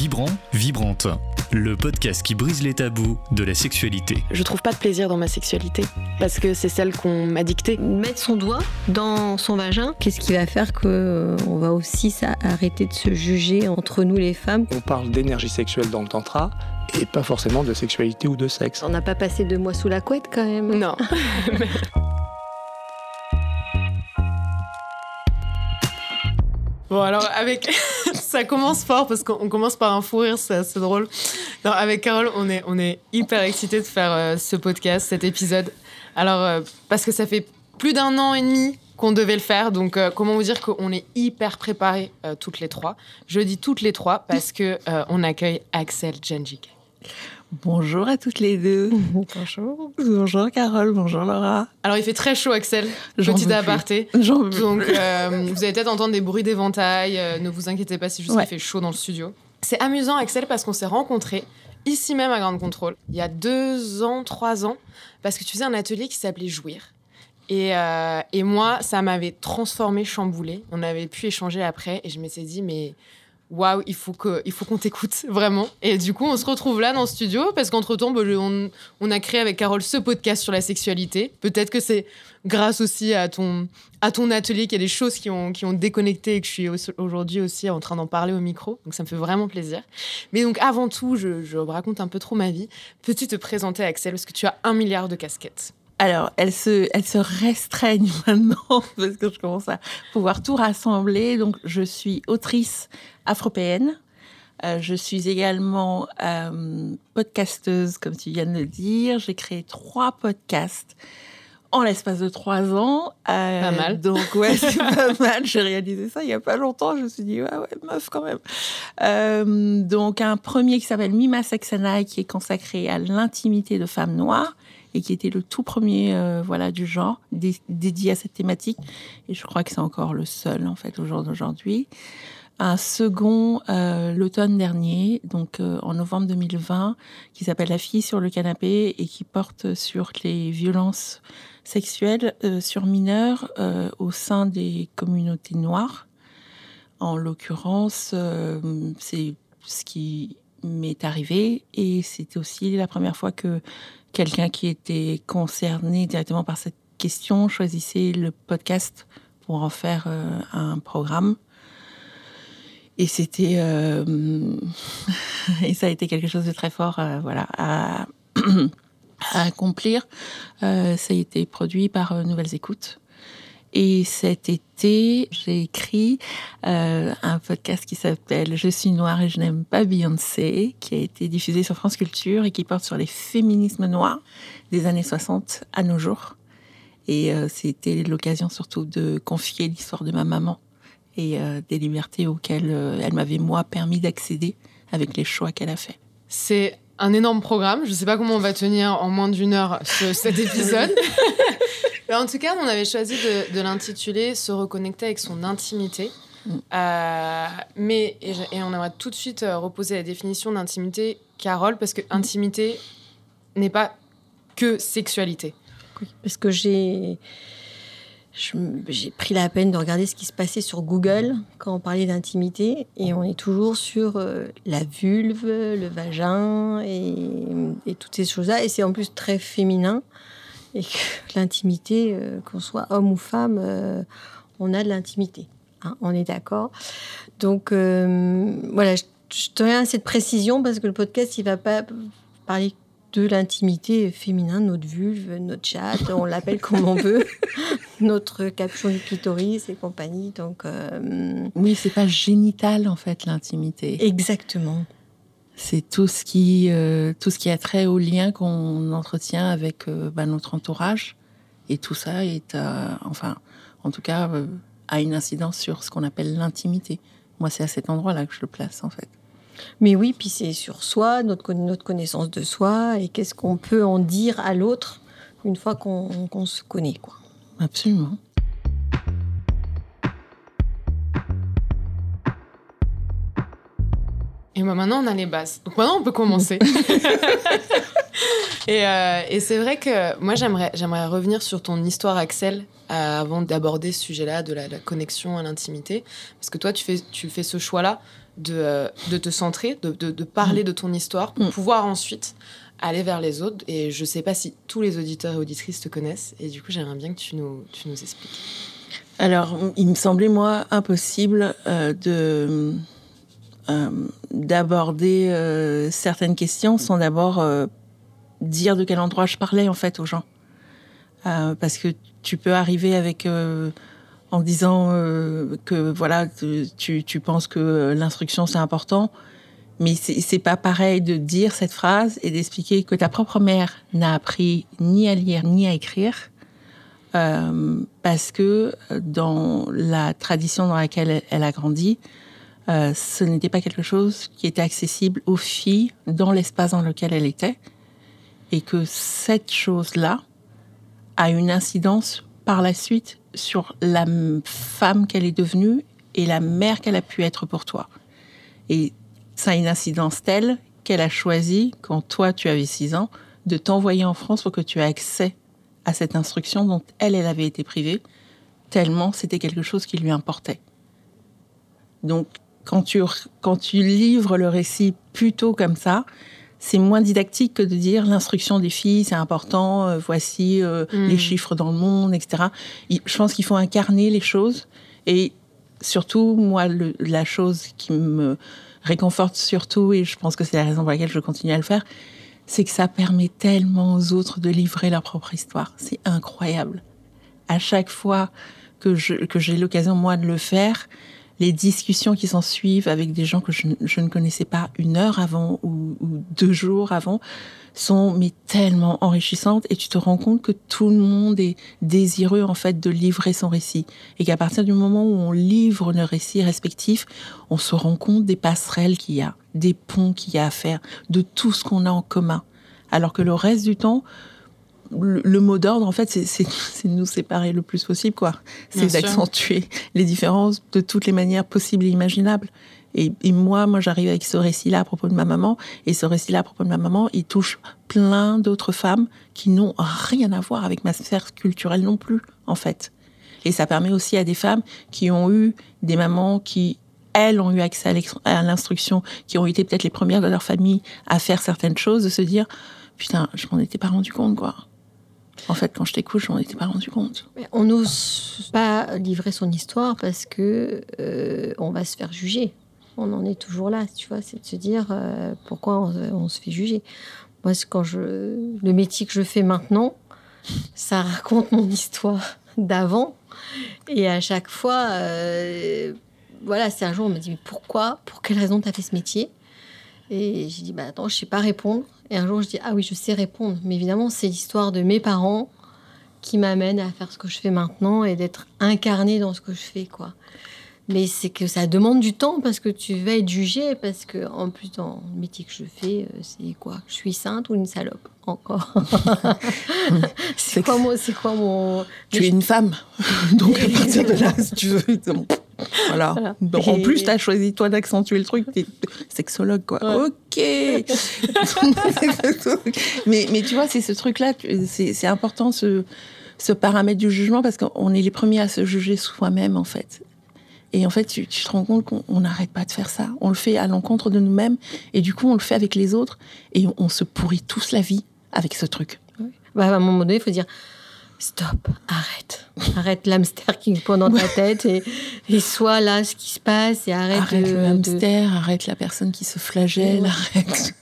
Vibrant, Vibrante, le podcast qui brise les tabous de la sexualité. Je trouve pas de plaisir dans ma sexualité parce que c'est celle qu'on m'a dictée. Mettre son doigt dans son vagin, qu'est-ce qui va faire que euh, on va aussi arrêter de se juger entre nous les femmes? On parle d'énergie sexuelle dans le tantra et pas forcément de sexualité ou de sexe. On n'a pas passé deux mois sous la couette quand même. Non. Bon, alors, avec. ça commence fort parce qu'on commence par un fou rire, c'est assez drôle. Alors, avec Carole, on est, on est hyper excités de faire euh, ce podcast, cet épisode. Alors, euh, parce que ça fait plus d'un an et demi qu'on devait le faire. Donc, euh, comment vous dire qu'on est hyper préparés toutes les trois? Je dis toutes les trois parce que on accueille Axel Genjik. Bonjour à toutes les deux. bonjour. Bonjour Carole, bonjour Laura. Alors il fait très chaud Axel, petit aparté. Donc euh, vous allez peut-être entendre des bruits d'éventail, euh, ne vous inquiétez pas si juste il fait chaud dans le studio. C'est amusant Axel parce qu'on s'est rencontrés ici même à Grande Contrôle, il y a deux ans, trois ans, parce que tu faisais un atelier qui s'appelait Jouir. Et, euh, et moi, ça m'avait transformé, chamboulé. On avait pu échanger après et je m'étais dit, mais waouh, il faut que, faut qu'on t'écoute vraiment. Et du coup, on se retrouve là dans le studio parce qu'entre-temps, bah, on, on, a créé avec Carole ce podcast sur la sexualité. Peut-être que c'est grâce aussi à ton, à ton atelier qu'il y a des choses qui ont, qui ont déconnecté et que je suis aujourd'hui aussi en train d'en parler au micro. Donc ça me fait vraiment plaisir. Mais donc avant tout, je, je raconte un peu trop ma vie. Peux-tu te présenter, Axel, parce que tu as un milliard de casquettes alors, elle se, se restreignent maintenant parce que je commence à pouvoir tout rassembler. Donc, je suis autrice afropéenne. Euh, je suis également euh, podcasteuse, comme tu viens de le dire. J'ai créé trois podcasts en l'espace de trois ans. Euh, pas mal. Donc, ouais, c'est pas mal. J'ai réalisé ça il y a pas longtemps. Je me suis dit, ouais, ouais, meuf, quand même. donc, un premier qui s'appelle Mima Sex qui est consacré à l'intimité de femmes noires et qui était le tout premier euh, voilà du genre dédié à cette thématique. Et je crois que c'est encore le seul en fait au jour d'aujourd'hui. Un second euh, l'automne dernier donc euh, en novembre 2020 qui s'appelle la fille sur le canapé et qui porte sur les violences sexuelles sur mineurs au sein des communautés noires. En l'occurrence c'est ce qui m'est arrivé et c'était aussi la première fois que quelqu'un qui était concerné directement par cette question choisissait le podcast pour en faire euh, un programme. Et c'était euh, et ça a été quelque chose de très fort, euh, voilà, à, à accomplir. ça a été produit par Nouvelles Écoutes. Et cet été, j'ai écrit euh, un podcast qui s'appelle Je suis noire et je n'aime pas Beyoncé, qui a été diffusé sur France Culture et qui porte sur les féminismes noirs des années 60 à nos jours. Et euh, c'était l'occasion surtout de confier l'histoire de ma maman et euh, des libertés auxquelles elle m'avait, moi, permis d'accéder avec les choix qu'elle a faits. C'est un énorme programme. Je ne sais pas comment on va tenir en moins d'une heure cet épisode. En tout cas, on avait choisi de, l'intituler Se reconnecter avec son intimité. Mm. Euh, mais, et, on aimerait tout de suite euh, reposer la définition d'intimité, Carole, parce que mm. intimité n'est pas que sexualité. parce que j'ai. J'ai pris la peine de regarder ce qui se passait sur Google quand on parlait d'intimité et on est toujours sur euh, la vulve, le vagin et, et toutes ces choses-là. Et c'est en plus très féminin et que l'intimité, euh, qu'on soit homme ou femme, euh, on a de l'intimité. Hein, on est d'accord. Donc euh, voilà, je, te à cette précision parce que le podcast, il va pas parler de l'intimité féminin, notre vulve, notre chat, on l'appelle comme on veut, notre caption du clitoris et compagnie. Donc oui, c'est pas génital en fait l'intimité. Exactement c'est tout ce qui euh, tout ce qui a trait au lien qu'on entretient avec euh, bah, notre entourage. Et tout ça est enfin en tout cas euh, a une incidence sur ce qu'on appelle l'intimité. Moi c'est à cet endroit là que je le place en fait. Mais oui puis c'est sur soi notre notre connaissance de soi et qu'est-ce qu'on peut en dire à l'autre une fois qu'on se connaît quoi. Absolument Et bah, maintenant, on a les bases. Donc maintenant, on peut commencer. et, euh, et c'est vrai que moi, j'aimerais, j'aimerais revenir sur ton histoire, Axel. avant d'aborder ce sujet-là de la, connexion à l'intimité Parce que toi, tu fais, tu fais ce choix-là de, de te centrer, de, de, parler mm. de ton histoire pour mm. pouvoir ensuite aller vers les autres. Et je ne sais pas si tous les auditeurs et auditrices te connaissent. Et du coup, j'aimerais bien que tu nous, tu nous expliques. Alors, il me semblait, moi, impossible euh, de euh, d'aborder euh, certaines questions sans d'abord dire de quel endroit je parlais, en fait, aux gens. parce que tu peux arriver avec... en disant que voilà tu, tu penses que l'instruction c'est important mais c'est pas pareil de dire cette phrase et d'expliquer que ta propre mère n'a appris ni à lire ni à écrire, euh, parce que dans la tradition dans laquelle elle a grandi, euh, ce n'était pas quelque chose qui était accessible aux filles dans l'espace dans lequel elle était, et que cette chose-là a une incidence par la suite sur la femme qu'elle est devenue et la mère qu'elle a pu être pour toi. Et ça a une incidence telle qu'elle a choisi, quand toi tu avais 6 ans, de t'envoyer en France pour que tu aies accès à cette instruction dont elle, elle avait été privée, tellement c'était quelque chose qui lui importait. Donc, quand tu, quand tu livres le récit plutôt comme ça, c'est moins didactique que de dire l'instruction des filles, c'est important, euh, voici euh, hmm. les chiffres dans le monde, etc. je pense qu'il faut incarner les choses. Et surtout, moi, la chose qui me réconforte surtout, et je pense que c'est la raison pour laquelle je continue à le faire, c'est que ça permet tellement aux autres de livrer leur propre histoire. C'est incroyable. À chaque fois que, que j'ai l'occasion, moi, de le faire, les discussions qui s'en suivent avec des gens que je, ne connaissais pas une heure avant ou, deux jours avant sont mais tellement enrichissantes et tu te rends compte que tout le monde est désireux en fait de livrer son récit et qu'à partir du moment où on livre nos récits respectifs, on se rend compte des passerelles qu'il y a, des ponts qu'il y a à faire, de tout ce qu'on a en commun. Alors que le reste du temps, le, mot d'ordre, en fait, c'est de nous séparer le plus possible, quoi. C'est d'accentuer les différences de toutes les manières possibles et imaginables. Et, moi, moi, j'arrive avec ce récit-là à propos de ma maman, et ce récit-là à propos de ma maman, il touche plein d'autres femmes qui n'ont rien à voir avec ma sphère culturelle non plus, en fait. Et ça permet aussi à des femmes qui ont eu des mamans qui, elles, ont eu accès à l'instruction, qui ont été peut-être les premières de leur famille à faire certaines choses, de se dire, putain, je m'en étais pas rendu compte, quoi. En fait, quand je t'écoute, je m'en étais pas rendu compte. on n'ose pas livrer son histoire parce que euh, on va se faire juger. On en est toujours là, tu vois. C'est de se dire euh, pourquoi on, se fait juger. Moi, quand je le métier que je fais maintenant, ça raconte mon histoire d'avant. Et à chaque fois, euh, voilà, c'est un jour, on me dit pourquoi, pour quelle raison tu as fait ce métier? Et j'ai dit bah attends, je sais pas répondre. Et un jour, je dis Ah oui, je sais répondre. Mais évidemment, c'est l'histoire de mes parents qui m'amène à faire ce que je fais maintenant et d'être incarné dans ce que je fais, quoi. Mais c'est que ça demande du temps parce que tu vas être jugé, parce que en plus dans le métier que je fais, euh, c'est quoi? Je suis sainte ou une salope? Encore C'est quoi, c'est quoi mon Tu es une femme, donc à partir de là, si tu veux, voilà. En plus, tu as choisi, toi, d'accentuer le truc. T'es sexologue, quoi. Ok. mais, mais tu vois, c'est ce truc-là, c'est important, ce, ce paramètre du jugement, parce qu'on est les premiers à se juger soi-même, en fait. Et en fait, tu, te rends compte qu'on n'arrête pas de faire ça. On le fait à l'encontre de nous-mêmes, et du coup, on le fait avec les autres, et on, se pourrit tous la vie avec ce truc. Bah, à un moment donné, il faut dire stop, arrête. Arrête l'hamster qui pond dans ta tête et, et sois là ce qui se passe et arrête, arrête le hamster, arrête la personne qui se flagelle, arrête,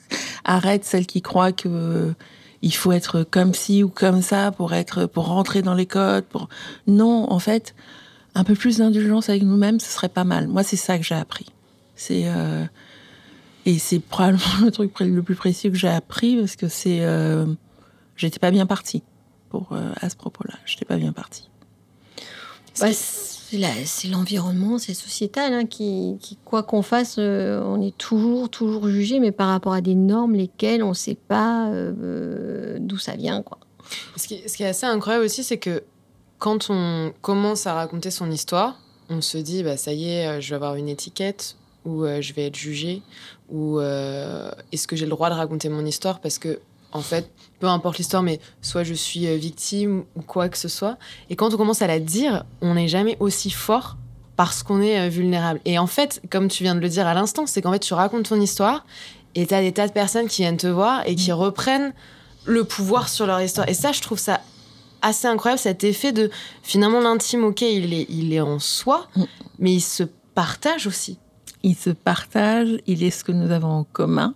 arrête celle qui croit que il faut être comme ci ou comme ça pour être pour rentrer dans les codes. Pour non, en fait, un peu plus d'indulgence avec nous-mêmes, ce serait pas mal. Moi, c'est ça que j'ai appris. C'est euh, et c'est probablement le truc le plus précieux que j'ai appris parce que c'est euh, j'étais pas bien partie pour, euh, à ce propos-là. Je n'étais pas bien partie. Bah, c'est l'environnement, c'est sociétal, hein, qui, quoi qu'on fasse, euh, on est toujours, toujours jugé, mais par rapport à des normes lesquelles on ne sait pas euh, d'où ça vient. Quoi. Ce, qui, ce qui est assez incroyable aussi, c'est que quand on commence à raconter son histoire, on se dit, bah, ça y est, je vais avoir une étiquette, ou je vais être jugé, ou est-ce que j'ai le droit de raconter mon histoire? Parce que en fait, peu importe l'histoire, mais soit je suis euh, victime ou quoi que ce soit. Et quand on commence à la dire, on n'est jamais aussi fort parce qu'on est euh, vulnérable. Et en fait, comme tu viens de le dire à l'instant, c'est qu'en fait, tu racontes ton histoire et tu as des tas de personnes qui viennent te voir et qui reprennent le pouvoir sur leur histoire. Et ça, je trouve ça assez incroyable, cet effet de finalement l'intime, ok, il est, il est en soi, mm. mais il se partage aussi. Il se partage, il est ce que nous avons en commun.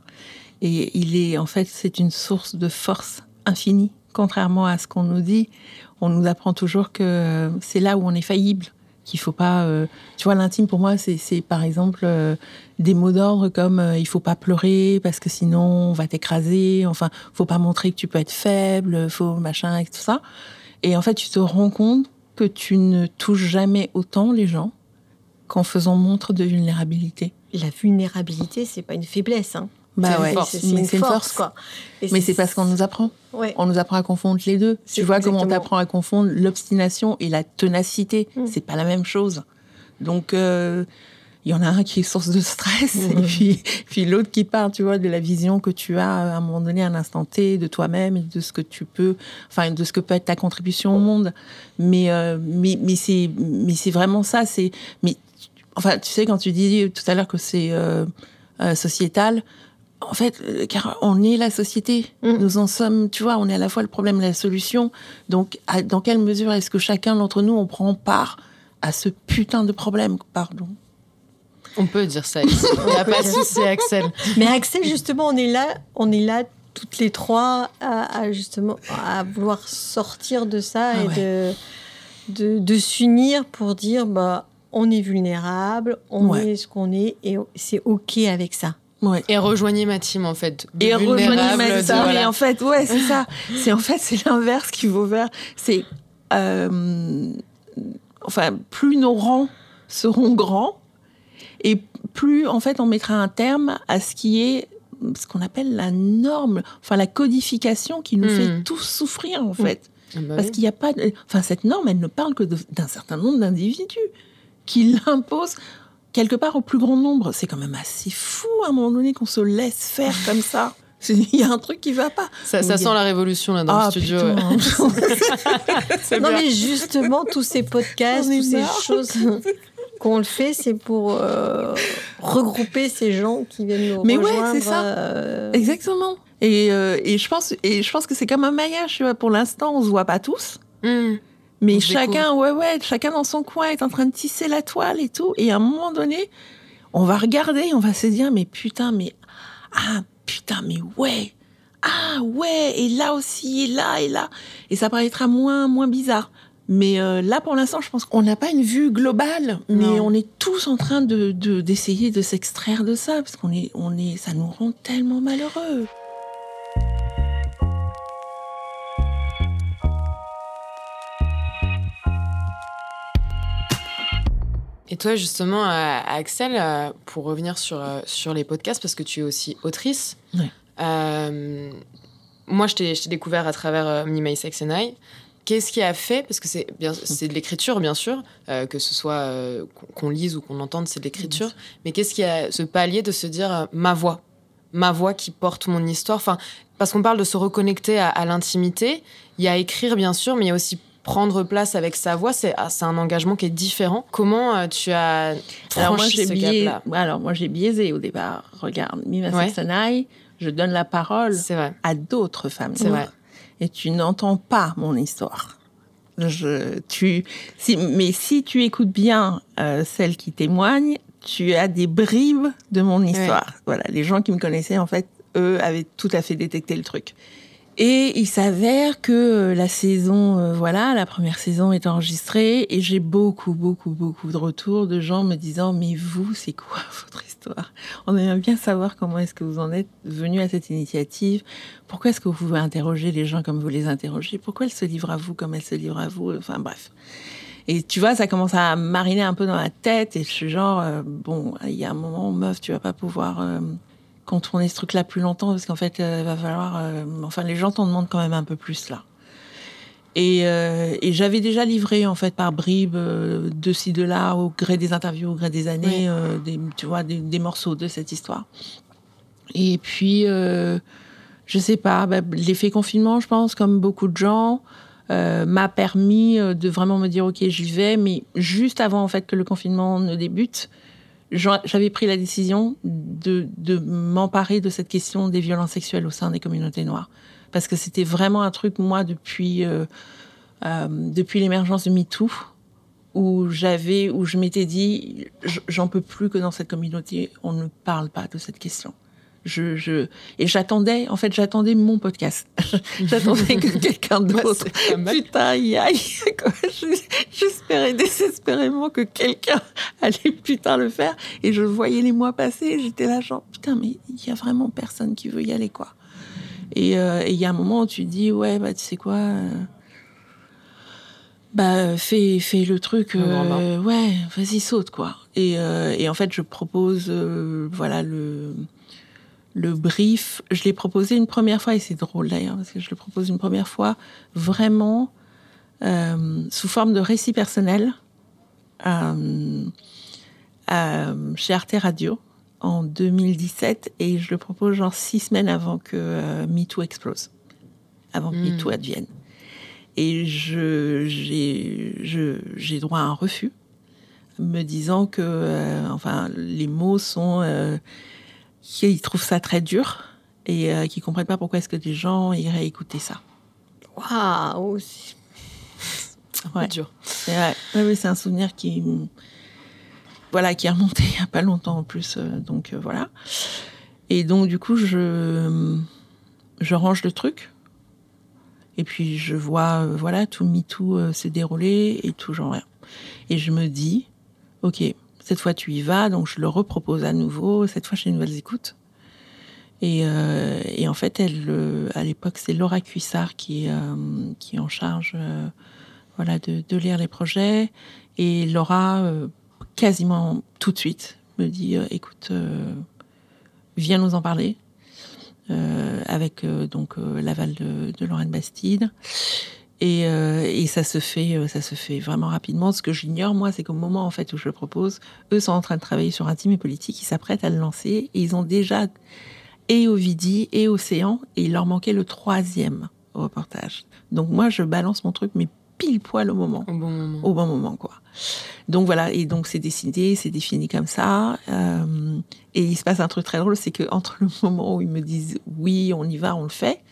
Et il est, en fait, c'est une source de force infinie. Contrairement à ce qu'on nous dit, on nous apprend toujours que c'est là où on est faillible, qu'il faut pas. Euh, tu vois, l'intime pour moi, c'est par exemple euh, des mots d'ordre comme euh, il faut pas pleurer parce que sinon on va t'écraser. Enfin, faut pas montrer que tu peux être faible, faut machin et tout ça. Et en fait, tu te rends compte que tu ne touches jamais autant les gens qu'en faisant montre de vulnérabilité. La vulnérabilité, c'est pas une faiblesse. Hein. Bah ouais, c'est une, force. Quoi. mais c'est parce qu'on nous apprend. On nous apprend à confondre les deux. Tu vois comment on t'apprend à confondre l'obstination et la ténacité. Mm. C'est pas la même chose. Donc, euh, il y en a un qui est source de stress et mm. puis, puis l'autre qui part, tu vois, de la vision que tu as à un moment donné, à un instant T, de toi-même et de ce que tu peux, enfin, de ce que peut être ta contribution au monde. Mais, euh, mais, mais c'est, mais c'est vraiment ça. C'est, mais, enfin, tu sais, quand tu dis tout à l'heure que c'est euh, sociétal, en fait, euh, car on est la société. Mm. Nous en sommes, tu vois, on est à la fois le problème et la solution. Donc, dans quelle mesure est-ce que chacun d'entre nous, on prend part à ce putain de problème? Pardon. On peut dire ça. Il n'y a pas de souci, Axel. Mais Axel, justement, on est là, on est là toutes les trois à, justement à vouloir sortir de ça ah et de, de, de s'unir pour dire bah on est vulnérable, on est ce qu'on est et c'est ok avec ça. Et rejoignez ma team en fait. Et rejoignez ma team. Et en fait, ouais, c'est ça. C'est en fait c'est l'inverse qui vaut faire. C'est euh, enfin plus nos rangs seront grands et plus en fait on mettra un terme à ce qui est ce qu'on appelle la norme, enfin la codification qui nous fait hmm. tous souffrir en fait. Ah bah Parce qu'il n'y a pas, enfin cette norme, elle ne parle que d'un certain nombre d'individus qui l'imposent quelque part au plus grand nombre. C'est quand même assez fou à un moment donné qu'on se laisse faire comme ça. Il y a un truc qui va pas. Ça, sent la révolution là dans le ah, studio. non mais justement tous ces podcasts, toutes ces choses qu'on le fait, c'est pour euh, regrouper ces gens qui viennent nous mais rejoindre. Mais ouais, c'est ça. Euh, Exactement. Et, euh, et, je pense et je pense que c'est comme un maillage. Pour l'instant, on se voit pas tous. Hmm. Mais chacun, ouais, ouais, chacun dans son coin est en train de tisser la toile et tout. Et à un moment donné, on va regarder, on va se dire, mais putain, mais ah putain, mais ouais, ah ouais, et là aussi, et là, et là. Et ça paraîtra moins, moins bizarre. Mais euh, là, pour l'instant, je pense qu'on n'a pas une vue globale, mais on est tous en train de d'essayer de, s'extraire de ça, parce qu'on est, on est, ça nous rend tellement malheureux. Et toi, justement, euh, Axel, euh, pour revenir sur, euh, sur les podcasts, parce que tu es aussi autrice, moi, je t'ai découvert à travers Me, My Sex and I. Qu'est-ce qui a fait, parce que c'est de l'écriture, bien sûr, que ce soit qu'on lise ou qu'on entende, c'est de l'écriture, mais qu'est-ce qui a ce palier de se dire ma voix, ma voix qui porte mon histoire? Enfin, parce qu'on parle de se reconnecter à, à l'intimité, il y a écrire, bien sûr, mais il y a aussi prendre place avec sa voix, c'est ah, un engagement qui est différent. Comment euh, tu as alors moi, j'ai biaisé, Alors moi j'ai biaisé au départ. Regarde, Mima ouais. je donne la parole à d'autres femmes. C'est vrai. Et tu n'entends pas mon histoire. Je, tu, si, mais si tu écoutes bien euh, celles qui témoignent, tu as des bribes de mon histoire. Voilà, les gens qui me connaissaient en fait, eux avaient tout à fait détecté le truc. Et il s'avère que euh, la saison, euh, voilà, la première saison est enregistrée et j'ai beaucoup, beaucoup, beaucoup de retours de gens me disant mais vous, c'est quoi votre histoire? On aimerait bien savoir comment est-ce que vous en êtes venu à cette initiative. Pourquoi est-ce que vous pouvez interroger les gens comme vous les interrogez? Pourquoi elles se livrent à vous comme elles se livrent à vous? Enfin bref. Et tu vois, ça commence à mariner un peu dans la tête et je suis genre euh, bon, il y a un moment, meuf, tu vas pas pouvoir contourner ce truc-là plus longtemps parce qu'en fait, euh, il va falloir. Euh, enfin, les gens t'en demandent quand même un peu plus là. Et, euh, et j'avais déjà livré en fait par bribes de ci de là au gré des interviews, au gré des années, des, tu vois, des, morceaux de cette histoire. Et puis je sais pas, bah, l'effet confinement, je pense, comme beaucoup de gens, m'a permis de vraiment me dire, ok, j'y vais. Mais juste avant en fait que le confinement ne débute, j'avais pris la décision de, m'emparer de cette question des violences sexuelles au sein des communautés noires. Parce que c'était vraiment un truc, moi, depuis, euh, depuis l'émergence de MeToo, où j'avais, où je m'étais dit, j'en peux plus que dans cette communauté, on ne parle pas de cette question. Je, je, et j'attendais, en fait, j'attendais mon podcast. j'attendais que quelqu'un d'autre, putain, y aille. J'espérais désespérément que quelqu'un allait putain le faire. Et je voyais les mois passer, j'étais là genre, putain, mais il y a vraiment personne qui veut y aller, quoi. Et euh, il y a un moment où tu dis, ouais, bah, tu sais quoi, euh, bah, fais, fais le truc, euh, ouais, vas-y, saute, quoi. Et, et, en fait, je propose, voilà, le le brief, je l'ai proposé une première fois, et c'est drôle d'ailleurs, parce que je le propose une première fois vraiment euh, sous forme de récit personnel euh, euh, chez Arte Radio en 2017, et je le propose genre six semaines avant que MeToo explose, avant que hmm. MeToo advienne. Et j'ai, droit à un refus, me disant que enfin, les mots sont qui trouvent ça très dur et euh, qui comprennent pas pourquoi est-ce que des gens iraient écouter ça. Waouh Ouais. dur. C'est ouais, c'est un souvenir qui voilà qui est remonté il y a pas longtemps en plus euh, donc euh, voilà. Et donc du coup je je range le truc et puis je vois voilà tout MeToo se dérouler et tout genre rien. Et je me dis OK, cette fois, tu y vas, donc je le repropose à nouveau. Cette fois, j'ai une nouvelles écoutes. Et, euh, et, en fait, elle, euh, à l'époque, c'est Laura Cuissard qui, euh, qui est en charge voilà, de, de, lire les projets. Et Laura, quasiment tout de suite, me dit écoute, viens nous en parler. avec donc l'aval de, de Lorraine Bastide. Et, euh, et, ça se fait, euh, ça se fait vraiment rapidement. Ce que j'ignore, moi, c'est qu'au moment en fait où je le propose, eux sont en train de travailler sur Intime et politique, ils s'apprêtent à le lancer et ils ont déjà et Ovidie et Océan et il leur manquait le troisième au reportage. Donc moi, je balance mon truc, mais pile poil au moment, au bon moment, au bon moment quoi. Donc voilà, et donc c'est décidé, c'est défini comme ça. Euh, et il se passe un truc très drôle, c'est que entre le moment où ils me disent oui, on y va, on le fait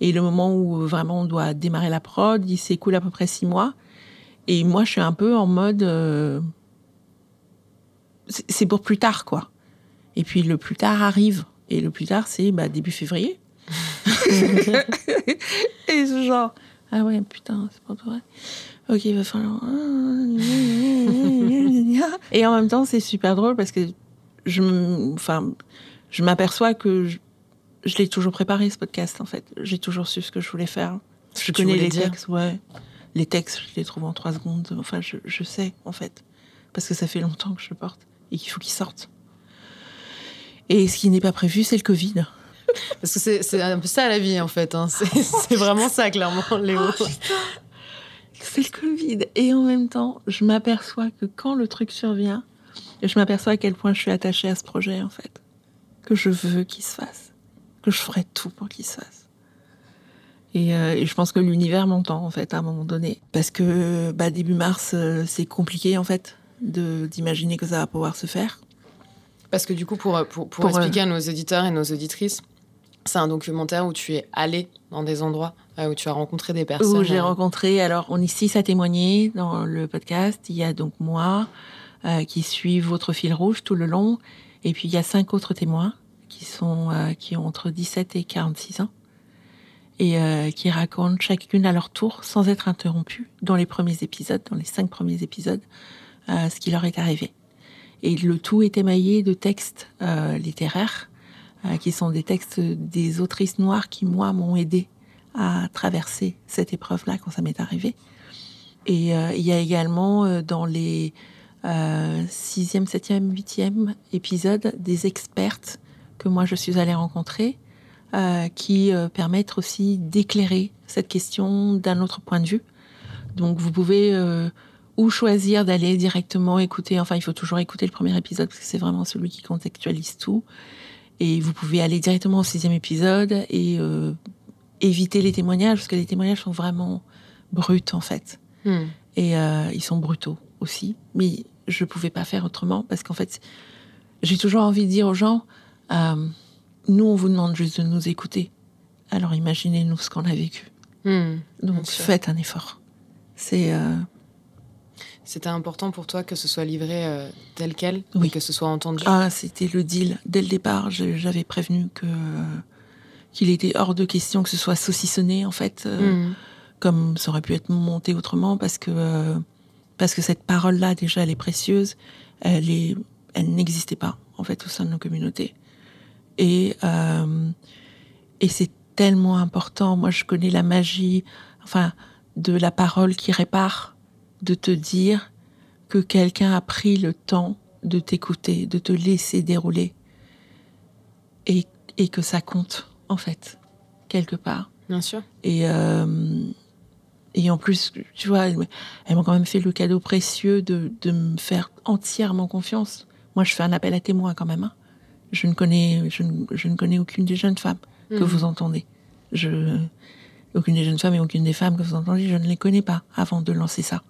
et le moment où vraiment on doit démarrer la prod, il s'écoule à peu près six mois. Et moi, je suis un peu en mode. Euh, c'est pour plus tard, quoi. Et puis le plus tard arrive. Et le plus tard, c'est bah, début février. et ce genre. Ah ouais, putain, c'est pas vrai. Ok, il va falloir. et en même temps, c'est super drôle parce que je, enfin, je m'aperçois que je l'ai toujours préparé ce podcast en fait. J'ai toujours su ce que je voulais faire. Je connais les textes, ouais. Les textes, je les trouve en trois secondes. Enfin, je, je, sais en fait, parce que ça fait longtemps que je le porte et qu'il faut qu'il sorte. Et ce qui n'est pas prévu, c'est le Covid. Parce que c'est un peu ça la vie en fait. Hein. C'est vraiment ça clairement, Léo. Oh, c'est le Covid. Et en même temps, je m'aperçois que quand le truc survient, je m'aperçois à quel point je suis attachée à ce projet en fait, que je veux qu'il se fasse que je ferais tout pour qu'il se fasse. Et, euh, et, je pense que l'univers m'entend en fait à un moment donné, parce que bah, début mars, euh, c'est compliqué en fait d'imaginer que ça va pouvoir se faire. Parce que du coup, pour, pour, pour, expliquer à nos auditeurs et nos auditrices, c'est un documentaire où tu es allé dans des endroits, où tu as rencontré des personnes. Où j'ai rencontré, alors on est six à témoigner dans le podcast. Il y a donc moi euh, qui suis votre fil rouge tout le long, et puis il y a cinq autres témoins qui, sont, euh, qui ont entre 17 et 46 ans et euh, qui racontent chacune à leur tour, sans être interrompues, dans les premiers épisodes, dans les cinq premiers épisodes, euh, ce qui leur est arrivé. Et le tout est émaillé de textes littéraires, qui sont des textes des autrices noires qui, moi, m'ont aidé à traverser cette épreuve-là quand ça m'est arrivé. Et il y a également dans les sixième, septième, huitième épisodes des expertes que moi je suis allée rencontrer, euh, qui euh, permettent aussi d'éclairer cette question d'un autre point de vue. Donc vous pouvez euh, ou choisir d'aller directement écouter, enfin il faut toujours écouter le premier épisode parce que c'est vraiment celui qui contextualise tout. Et vous pouvez aller directement au sixième épisode et éviter les témoignages, parce que les témoignages sont vraiment bruts, en fait. Hmm. Et euh, ils sont brutaux aussi. Mais je ne pouvais pas faire autrement, parce qu'en fait, j'ai toujours envie de dire aux gens, euh, nous, on vous demande juste de nous écouter. Alors imaginez-nous ce qu'on a vécu. Hmm. Donc faites un effort. C'est c'était important pour toi que ce soit livré euh, tel quel oui. et que ce soit entendu? Ah, c'était le deal. Dès le départ, j'avais prévenu que qu'il était hors de question que ce soit saucissonné, en fait, euh, hmm. comme ça aurait pu être monté autrement, parce que, euh, parce que cette parole-là, déjà, elle est précieuse. Elle, est, elle n'existait pas, en fait, au sein de nos communautés. Et, et c'est tellement important. Moi, je connais la magie, enfin, de la parole qui répare de te dire que quelqu'un a pris le temps de t'écouter, de te laisser dérouler, et, que ça compte, en fait, quelque part. Bien sûr. Et, euh, et en plus, tu vois, elle, m'a quand même fait le cadeau précieux de, me faire entièrement confiance. Moi, je fais un appel à témoins quand même. Hein. Je, ne connais, je, ne, connais aucune des jeunes femmes que mhm. vous entendez. Je, aucune des jeunes femmes et aucune des femmes que vous entendez, je ne les connais pas avant de lancer ça.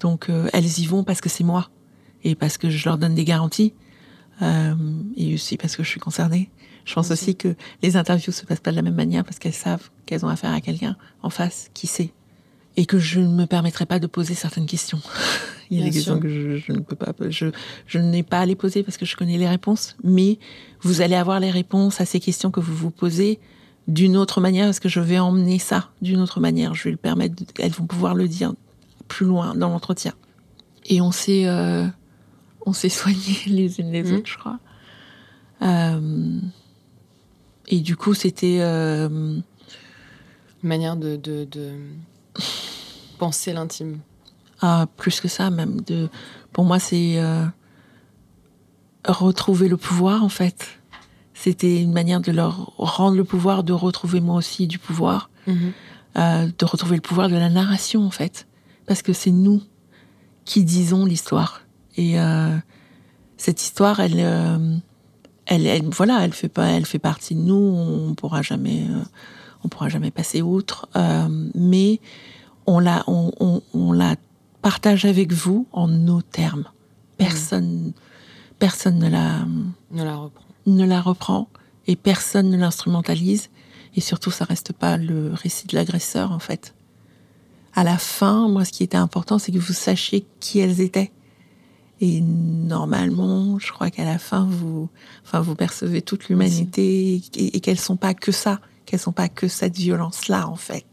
Donc euh, elles y vont parce que c'est moi et parce que je leur donne des garanties euh, et aussi parce que je suis concernée. Je pense aussi que les interviews se passent pas de la même manière parce qu'elles savent qu'elles ont affaire à quelqu'un en face qui sait et que je ne me permettrai pas de poser certaines questions. Il y a des questions que je, ne peux pas, je, je n'ai pas à les poser parce que je connais les réponses, mais vous allez avoir les réponses à ces questions que vous vous posez d'une autre manière parce que je vais emmener ça d'une autre manière? Je vais le permettre, elles vont pouvoir le dire plus loin dans l'entretien. Et on s'est euh, on s'est soigné les unes les mmh. autres, je crois. Euh, et du coup, c'était euh, une manière de, de, penser l'intime. Ah, plus que ça, même. De, pour moi, c'est retrouver le pouvoir, en fait. C'était une manière de leur rendre le pouvoir, de retrouver moi aussi du pouvoir, mmh. de retrouver le pouvoir de la narration, en fait parce que c'est nous qui disons l'histoire. Et euh, cette histoire, euh, elle, elle, voilà, elle fait pas, elle fait partie de nous. On pourra jamais, euh, on pourra jamais passer outre. mais on la, on, on, la partage avec vous en nos termes. Personne, personne ne la, ne la reprend. Ne la reprend et personne ne l'instrumentalise. Et surtout, ça reste pas le récit de l'agresseur, en fait à la fin, moi, ce qui était important, c'est que vous sachiez qui elles étaient. Et normalement, je crois qu'à la fin, vous, enfin, vous percevez toute l'humanité et, qu'elles sont pas que ça, qu'elles sont pas que cette violence-là, en fait.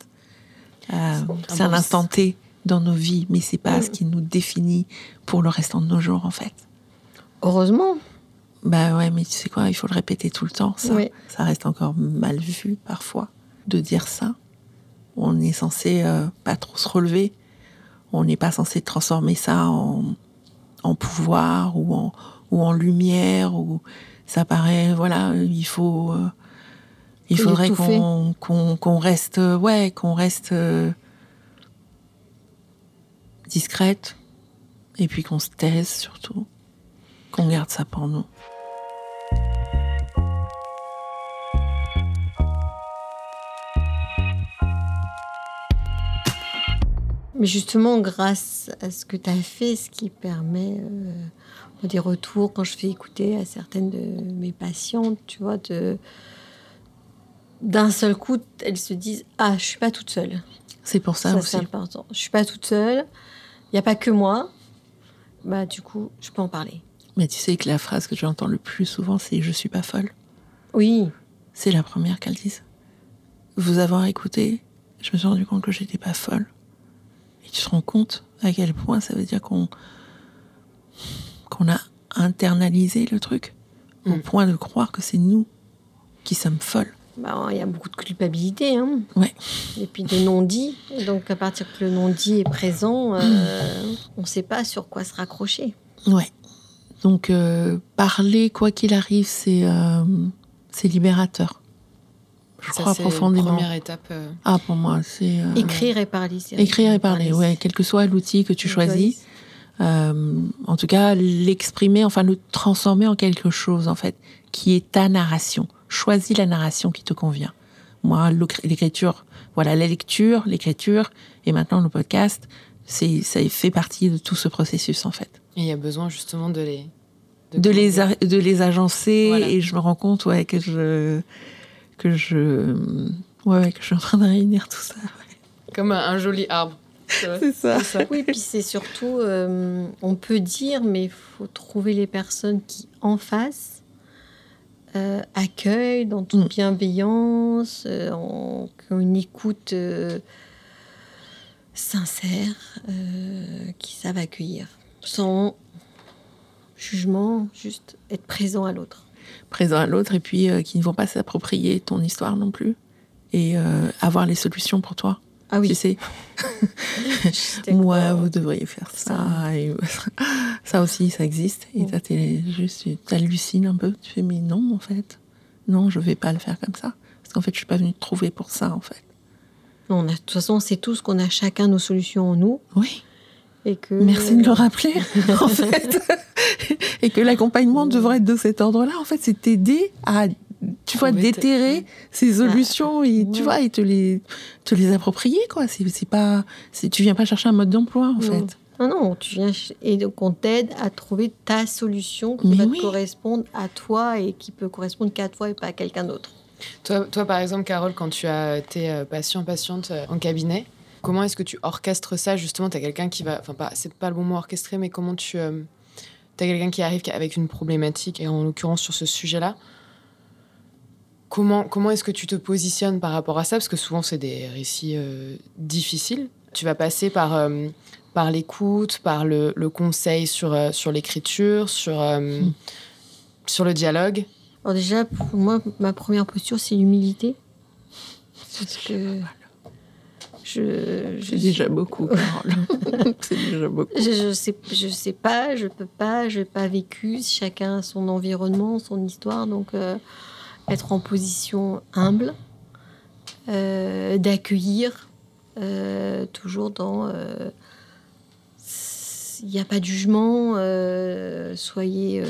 Euh, c'est un instant T dans nos vies, mais c'est pas ce qui nous définit pour le restant de nos jours, en fait. Heureusement. Bah ouais, mais tu sais quoi, il faut le répéter tout le temps, ça. Ça reste encore mal vu parfois de dire ça. On est censé euh, pas trop se relever. On n'est pas censé transformer ça en, pouvoir ou en, ou en lumière. Ou ça paraît, voilà, il faut. Euh, il faudrait qu'on reste, ouais, qu'on reste euh, discrète et puis qu'on se taise surtout, qu'on garde ça pour nous. Mais justement, grâce à ce que tu as fait, ce qui permet euh, des retours quand je fais écouter à certaines de mes patientes, tu vois, de d'un seul coup, elles se disent Ah, je suis pas toute seule. C'est pour ça, ça C'est important. Je suis pas toute seule. Il n'y a pas que moi. Bah, du coup, je peux en parler. Mais tu sais que la phrase que j'entends le plus souvent, c'est Je suis pas folle. Oui. C'est la première qu'elles disent. Vous avoir écouté, je me suis rendu compte que j'étais pas folle. Et tu te rends compte à quel point ça veut dire qu'on qu'on a internalisé le truc au mm. point de croire que c'est nous qui sommes folles. Bah, il y a beaucoup de culpabilité. Hein. Ouais. Et puis de non-dit. Donc à partir que le non-dit est présent, euh, on ne sait pas sur quoi se raccrocher. Ouais. Donc euh, parler, quoi qu'il arrive, c'est euh, c'est libérateur je crois profondément. Première étape. Euh. Ah, pour moi, c'est. Euh, écrire et parler. Écrire et parler, ouais, quel que soit l'outil que tu choisis. en tout cas, l'exprimer, enfin le transformer en quelque chose, en fait, qui est ta narration. Choisis la narration qui te convient. Moi, l'écriture, voilà, la lecture, l'écriture, et maintenant le podcast, c'est, ça fait partie de tout ce processus, en fait. Et il y a besoin justement de les... De, les, de les agencer, et je me rends compte, ouais, que je... Que je... Ouais, que je suis en train de réunir tout ça. Comme un, joli arbre. C'est ça. Oui, puis c'est surtout, euh, on peut dire, mais il faut trouver les personnes qui, en face, euh, accueillent dans toute mm. bienveillance, euh, en, une écoute sincère, qui savent accueillir, sans jugement, juste être présent à l'autre. Présent à l'autre, et puis qui ne vont pas s'approprier ton histoire non plus, et avoir les solutions pour toi. Ah oui. Tu sais. Moi, vous devriez faire ça. ça aussi, ça existe. Et toi, juste, hallucines un peu. Tu fais, mais non, en fait. Non, je vais pas le faire comme ça. Parce qu'en fait, je suis pas venue te trouver pour ça, en fait. Non, de toute façon, c'est tous qu'on a chacun nos solutions en nous. Oui. Et que... Merci de le rappeler, en fait. et que l'accompagnement devrait être de cet ordre-là. En fait, c'est t'aider à tu vois, déterrer ces solutions et tu vois, et te les, te les approprier, quoi. C'est pas, tu viens pas chercher un mode d'emploi, en fait. Non, non, tu viens et donc on t'aide à trouver ta solution qui va te correspondre à toi et qui peut correspondre qu'à toi et pas à quelqu'un d'autre. Toi, toi, par exemple, Carole, quand tu as tes euh, patients, patientes euh, en cabinet, comment est-ce que tu orchestres ça Justement, tu as quelqu'un qui va. Enfin, pas, c'est pas le bon mot orchestré, mais comment tu. Euh, tu as quelqu'un qui arrive avec une problématique, et en l'occurrence sur ce sujet-là. Comment, comment est-ce que tu te positionnes par rapport à ça? Parce que souvent, c'est des récits euh, difficiles. Tu vas passer par, euh, par l'écoute, par le, le, conseil sur, euh, sur l'écriture, sur, hmm. sur le dialogue. Alors déjà, pour moi, ma première posture, c'est l'humilité. Parce que je, je déjà beaucoup, c'est déjà beaucoup. Je, je, sais, je sais pas, je peux pas, je n'ai pas vécu. Chacun a son environnement, son histoire, donc être en position humble, euh, d'accueillir, euh, toujours dans... Euh, il n'y a pas de jugement, soyez...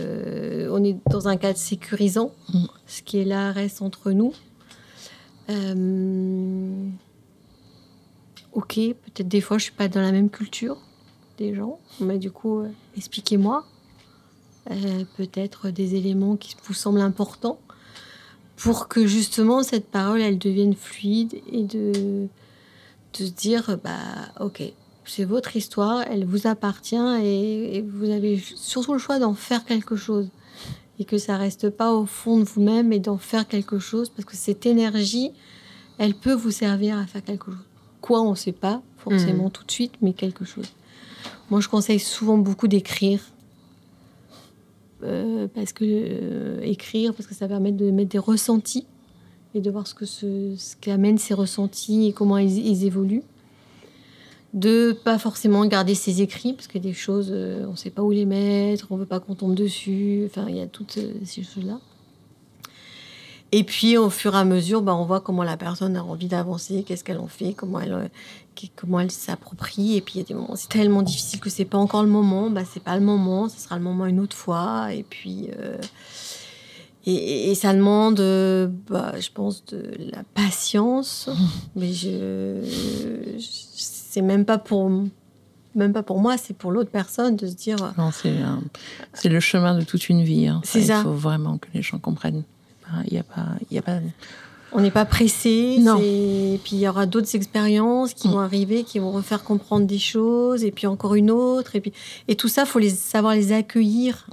on est dans un cadre sécurisant, mm. ce qui est là reste entre nous. ok, peut-être des fois je suis pas dans la même culture des gens, mais du coup, expliquez-moi. peut-être des éléments qui vous semblent importants pour que justement cette parole elle devienne fluide et de, de se dire bah ok c'est votre histoire elle vous appartient et, vous avez surtout le choix d'en faire quelque chose. Et que ça reste pas au fond de vous-même et d'en faire quelque chose parce que cette énergie elle peut vous servir à faire quelque chose. Quoi on sait pas forcément mmh. tout de suite mais quelque chose. Moi je conseille souvent beaucoup d'écrire euh, parce que euh, écrire, parce que ça permet de mettre des ressentis et de voir ce que ce, ce qu'amènent ces ressentis et comment ils, évoluent. De pas forcément garder ses écrits, parce que des choses, euh, on ne sait pas où les mettre, on ne veut pas qu'on tombe dessus, enfin, il y a toutes ces choses-là. Et puis, au fur et à mesure, bah, on voit comment la personne a envie d'avancer, qu'est-ce qu'elle en fait, comment elle, comment elle s'approprie. Et puis, il y a des moments, c'est tellement difficile que c'est pas encore le moment. Bah, c'est pas le moment, ce sera le moment une autre fois. Et puis, euh, et, ça demande, bah, je pense, de la patience. Mais je, c'est même pas pour même pas pour moi, c'est pour l'autre personne de se dire. Non, c'est, c'est le chemin de toute une vie. Hein. C'est ça. Il faut vraiment que les gens comprennent. Il n'y a pas, il a pas. On n'est pas pressé. Non. Et puis il y aura d'autres expériences qui mm. vont arriver, qui vont refaire comprendre des choses, et puis encore une autre, et puis et tout ça, faut les savoir les accueillir.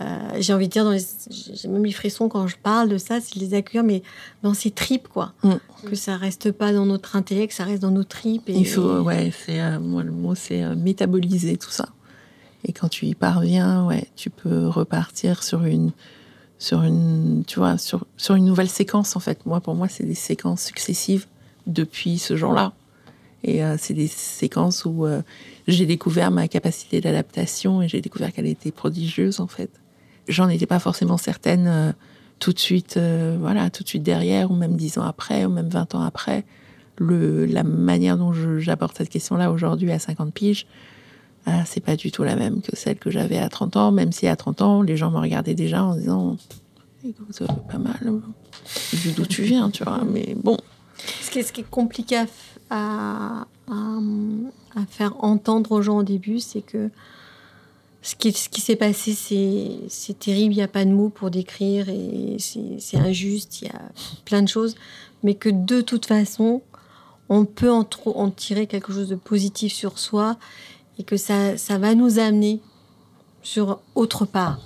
Euh, j'ai envie de dire, j'ai même les frissons quand je parle de ça, c'est les accueillir, mais dans ses tripes, quoi. Mm. Que ça reste pas dans notre intellect, ça reste dans nos tripes. Et, Il faut, ouais, c'est euh, moi le mot, c'est euh, métaboliser tout ça. Et quand tu y parviens, ouais, tu peux repartir sur une sur une, tu vois, sur, sur une nouvelle séquence en fait. Moi, pour moi, c'est des séquences successives depuis ce jour-là. Et euh, c'est des séquences où euh, j'ai découvert ma capacité d'adaptation et j'ai découvert qu'elle était prodigieuse en fait. J'en étais pas forcément certaine euh, tout de suite, voilà, tout de suite derrière, ou même dix ans après, ou même 20 ans après. Le, la manière dont j'aborde cette question-là aujourd'hui à 50 piges, ah, c'est pas du tout la même que celle que j'avais à 30 ans, même si à 30 ans, les gens me regardaient déjà en disant ça fait pas mal, vu d'où tu viens, tu vois, mais bon. Ce qui est, compliqué à, faire entendre aux gens au début, c'est que ce qui, s'est passé, c'est terrible, il n'y a pas de mots pour décrire, et c'est injuste, il y a plein de choses, mais que de toute façon, on peut en tirer quelque chose de positif sur soi et que ça, ça va nous amener sur autre part.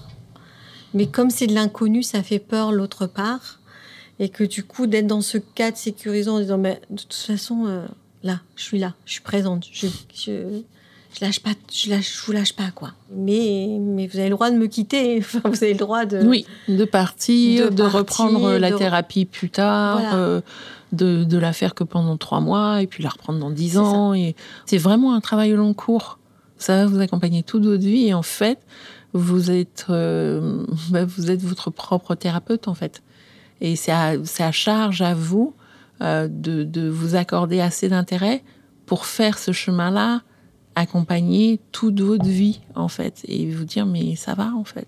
Mais comme c'est de l'inconnu, ça fait peur l'autre part. Et que du coup, d'être dans ce cadre sécurisant en disant, mais de toute façon, euh, là, je suis là, je suis présente, je, je, je lâche pas, je, lâche, je vous lâche pas, quoi. Mais, mais vous avez le droit de me quitter, enfin, vous avez le droit de... Oui, de partir, de, reprendre la thérapie plus tard. Euh, de, de, la faire que pendant trois mois et puis la reprendre dans dix ans. Et c'est vraiment un travail au long cours. Ça va vous accompagner toute votre vie et en fait, vous êtes, euh, bah, vous êtes votre propre thérapeute en fait. Et c'est à, à, charge à vous euh, de, de, vous accorder assez d'intérêt pour faire ce chemin-là, accompagner toute votre vie en fait et vous dire mais ça va en fait.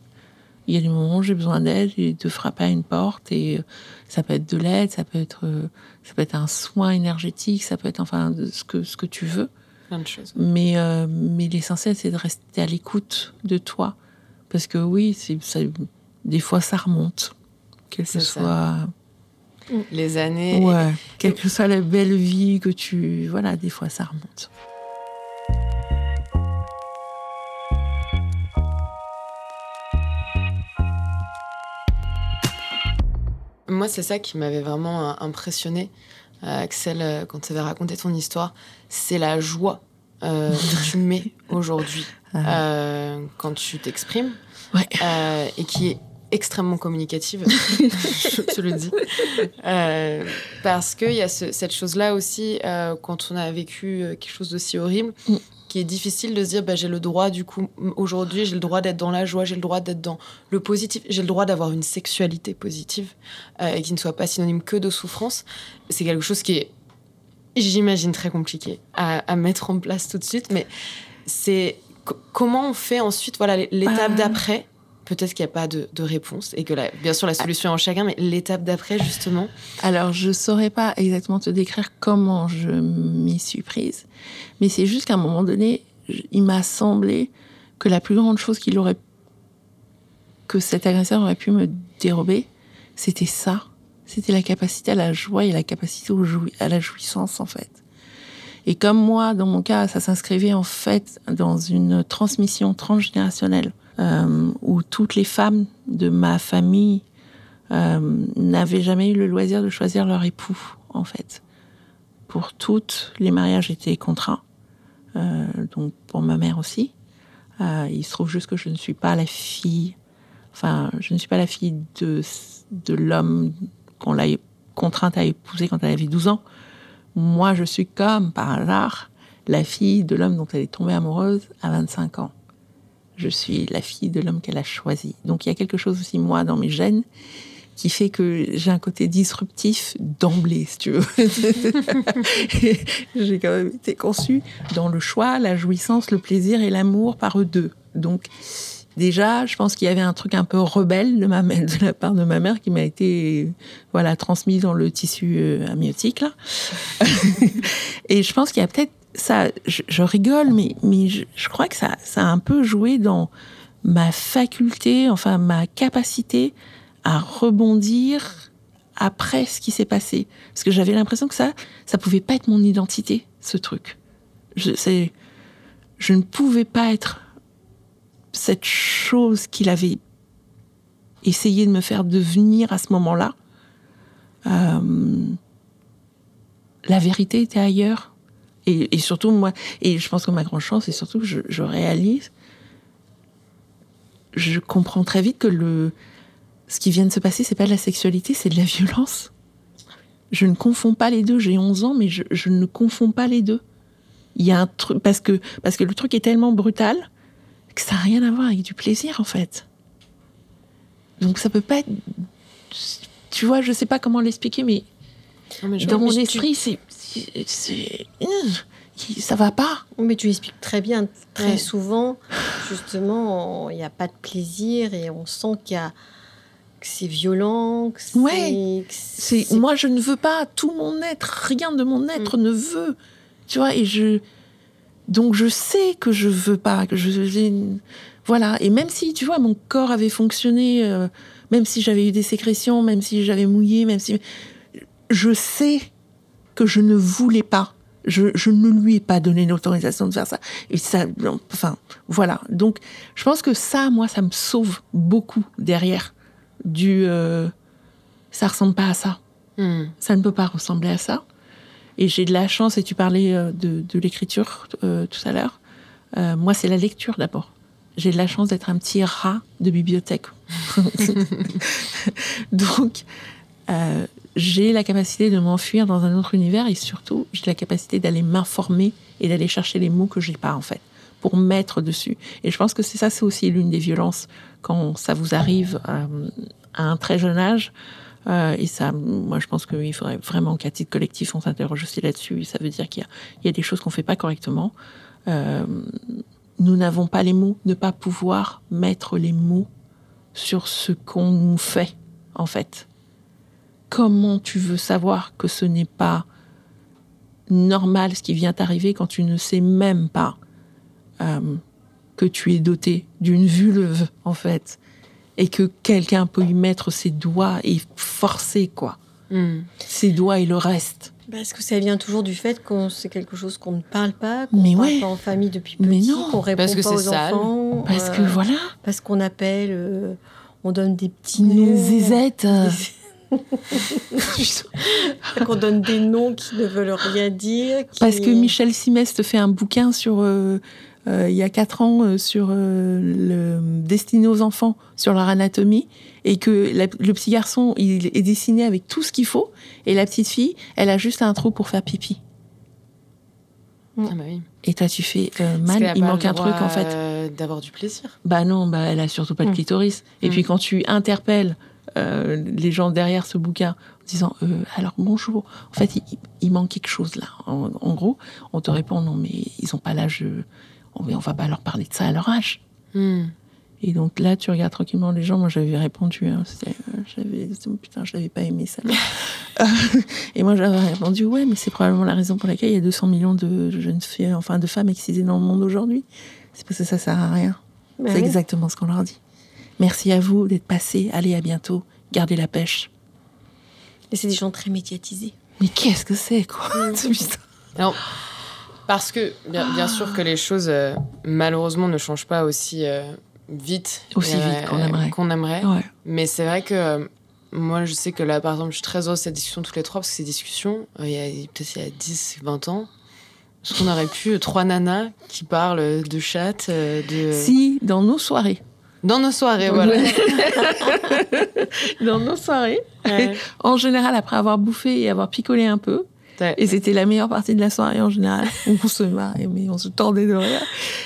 Il y a des moments où j'ai besoin d'aide, il te frappe à une porte et euh, ça peut être de l'aide, ça peut être ça peut être un soin énergétique, ça peut être enfin ce que ce que tu veux. Plein de choses. Mais mais l'essentiel c'est de rester à l'écoute de toi parce que oui, c'est, des fois ça remonte. Quel que soit. Les années. Ouais. Quelle que soit la belle vie que tu. Voilà, des fois ça remonte. Moi, c'est ça qui m'avait vraiment euh, impressionné, euh, Axel, euh, quand tu avais raconté ton histoire. C'est la joie que tu mets aujourd'hui euh, quand tu t'exprimes euh, et qui est extrêmement communicative, je te le dis. Euh, parce qu'il y a cette chose-là aussi, quand on a vécu quelque chose d'aussi horrible, mm. Qui est difficile de se dire bah, j'ai le droit, du coup, aujourd'hui, j'ai le droit d'être dans la joie, j'ai le droit d'être dans le positif, j'ai le droit d'avoir une sexualité positive et qui ne soit pas synonyme que de souffrance. C'est quelque chose qui est, j'imagine, très compliqué à, à mettre en place tout de suite, mais c'est comment on fait ensuite, voilà, l'étape bah. d'après Peut-être qu'il n'y a pas de, réponse et que bien sûr la solution est en chacun, mais l'étape d'après justement. Alors je saurais pas exactement te décrire comment je m'y suis prise, mais c'est juste qu'à un moment donné, il m'a semblé que la plus grande chose qu'il aurait, que cet agresseur aurait pu me dérober, c'était ça, c'était la capacité à la joie et la capacité à la jouissance en fait. Et comme moi, dans mon cas, ça s'inscrivait en fait dans une transmission transgénérationnelle euh, où toutes les femmes de ma famille euh, n'avaient jamais eu le loisir de choisir leur époux, en fait. Pour toutes, les mariages étaient contraints, euh, donc pour ma mère aussi. il se trouve juste que je ne suis pas la fille, enfin, je ne suis pas la fille de, de l'homme qu'on l'a contrainte à épouser quand elle avait 12 ans. Moi, je suis comme par hasard la fille de l'homme dont elle est tombée amoureuse à 25 ans. Je suis la fille de l'homme qu'elle a choisi. Donc il y a quelque chose aussi, moi, dans mes gènes, qui fait que j'ai un côté disruptif d'emblée, si tu veux. j'ai quand même été conçue dans le choix, la jouissance, le plaisir et l'amour par eux deux. Donc déjà, je pense qu'il y avait un truc un peu rebelle de, ma, de la part de ma mère qui m'a été voilà transmis dans le tissu euh, amniotique. Et je pense qu'il y a peut-être ça. Je, rigole, mais, je, crois que ça, a un peu joué dans ma faculté, enfin ma capacité à rebondir après ce qui s'est passé. Parce que j'avais l'impression que ça, ça pouvait pas être mon identité, ce truc. Je, je ne pouvais pas être cette chose qu'il avait essayé de me faire devenir à ce moment-là, euh, la vérité était ailleurs. Et, surtout, moi, et je pense que ma grande chance, c'est surtout que je, réalise, je comprends très vite que le, ce qui vient de se passer, c'est pas de la sexualité, c'est de la violence. Je ne confonds pas les deux. J'ai 11 ans, mais je, ne confonds pas les deux. Il y a un truc parce que parce que le truc est tellement brutal ça n'a rien à voir avec du plaisir en fait. Donc ça peut pas être. Tu vois, je sais pas comment l'expliquer, mais, dans mon esprit, c'est. Il ça va pas. Mais tu expliques très bien. Très souvent, justement, il n'y a pas de plaisir et on sent qu'il y a que c'est violent. Que ouais. C'est moi, je ne veux pas. Tout mon être, rien de mon être mm. ne veut. Tu vois, et je donc je sais que je veux pas, que je voilà. Et même si tu vois, mon corps avait fonctionné, euh, même si j'avais eu des sécrétions, même si j'avais mouillé, même si je sais que je ne voulais pas. Je, je ne lui ai pas donné l'autorisation de faire ça. Et ça, enfin, voilà. Donc, je pense que ça, moi, ça me sauve beaucoup derrière du. Euh, ça ressemble pas à ça. Hmm. Ça ne peut pas ressembler à ça. Et j'ai de la chance, et tu parlais euh, de, de l'écriture euh, tout à l'heure. Euh, moi, c'est la lecture d'abord. J'ai de la chance d'être un petit rat de bibliothèque. Donc, j'ai la capacité de m'enfuir dans un autre univers et surtout, j'ai la capacité d'aller m'informer et d'aller chercher les mots que j'ai pas, en fait, pour mettre dessus. Et je pense que c'est ça, c'est aussi l'une des violences quand ça vous arrive à un très jeune âge. Euh, et ça, moi, je pense qu'il faudrait vraiment qu'à titre collectif, on s'interroge aussi là-dessus. Ça veut dire qu'il y, a des choses qu'on fait pas correctement. Euh, nous n'avons pas les mots, ne pas pouvoir mettre les mots sur ce qu'on nous fait, en fait. Comment tu veux savoir que ce n'est pas normal ce qui vient t'arriver quand tu ne sais même pas euh, que tu es doté d'une vulve, en fait, et que quelqu'un peut y mettre ses doigts et forcer, quoi? Hmm. Ses doigts et le reste. Parce que ça vient toujours du fait qu'on c'est quelque chose qu'on ne parle pas, qu'on ne parle pas en famille depuis petit, qu'on répond parce que pas aux sale. enfants. Parce que euh, voilà. Parce qu'on appelle, euh, on donne des petits noms. Zézettes. qu'on donne des noms qui ne veulent rien dire. Parce que Michel Simès fait un bouquin sur euh, euh, il y a quatre ans euh, sur euh, le destiné aux enfants, sur leur anatomie, et que le petit garçon, il est dessiné avec tout ce qu'il faut, et la petite fille, elle a juste un trou pour faire pipi. Ah bah oui. Et toi, tu fais mal, il manque un truc en fait. D'avoir du plaisir. Bah non, bah elle a surtout pas de mm. clitoris. Et mm. puis quand tu interpelles les gens derrière ce bouquin en disant alors bonjour, en fait il, manque quelque chose là. En, en, gros, on te répond non mais ils ont pas l'âge on, on va pas leur parler de ça à leur âge. Hmm. Et donc là, tu regardes tranquillement les gens. Moi, j'avais répondu. Hein, euh, j'avais, putain, je l'avais pas aimé ça. et moi, j'avais répondu ouais, mais c'est probablement la raison pour laquelle il y a 200 millions de jeunes filles, enfin de femmes excisées dans le monde aujourd'hui. C'est parce que ça sert à rien. Bah c'est exactement ce qu'on leur dit. Merci à vous d'être passés. Allez, à bientôt. Gardez la pêche. Et c'est des gens très médiatisés. Mais qu'est-ce que c'est, quoi Alors, parce que, bien, sûr que les choses, euh, malheureusement, ne changent pas aussi euh, vite. Aussi vite euh, qu'on aimerait. Mais c'est vrai que moi, je sais que là, par exemple, je suis très heureuse de cette discussion tous les trois, parce que ces discussions, il y a peut-être il y a 10, 20 ans, est-ce qu'on aurait pu trois nanas qui parlent de chat, de... Si, dans nos soirées. Dans nos soirées, voilà. dans nos soirées. En général, après avoir bouffé et avoir picolé un peu, et c'était la meilleure partie de la soirée en général. On se marrait, mais on se tordait de rire.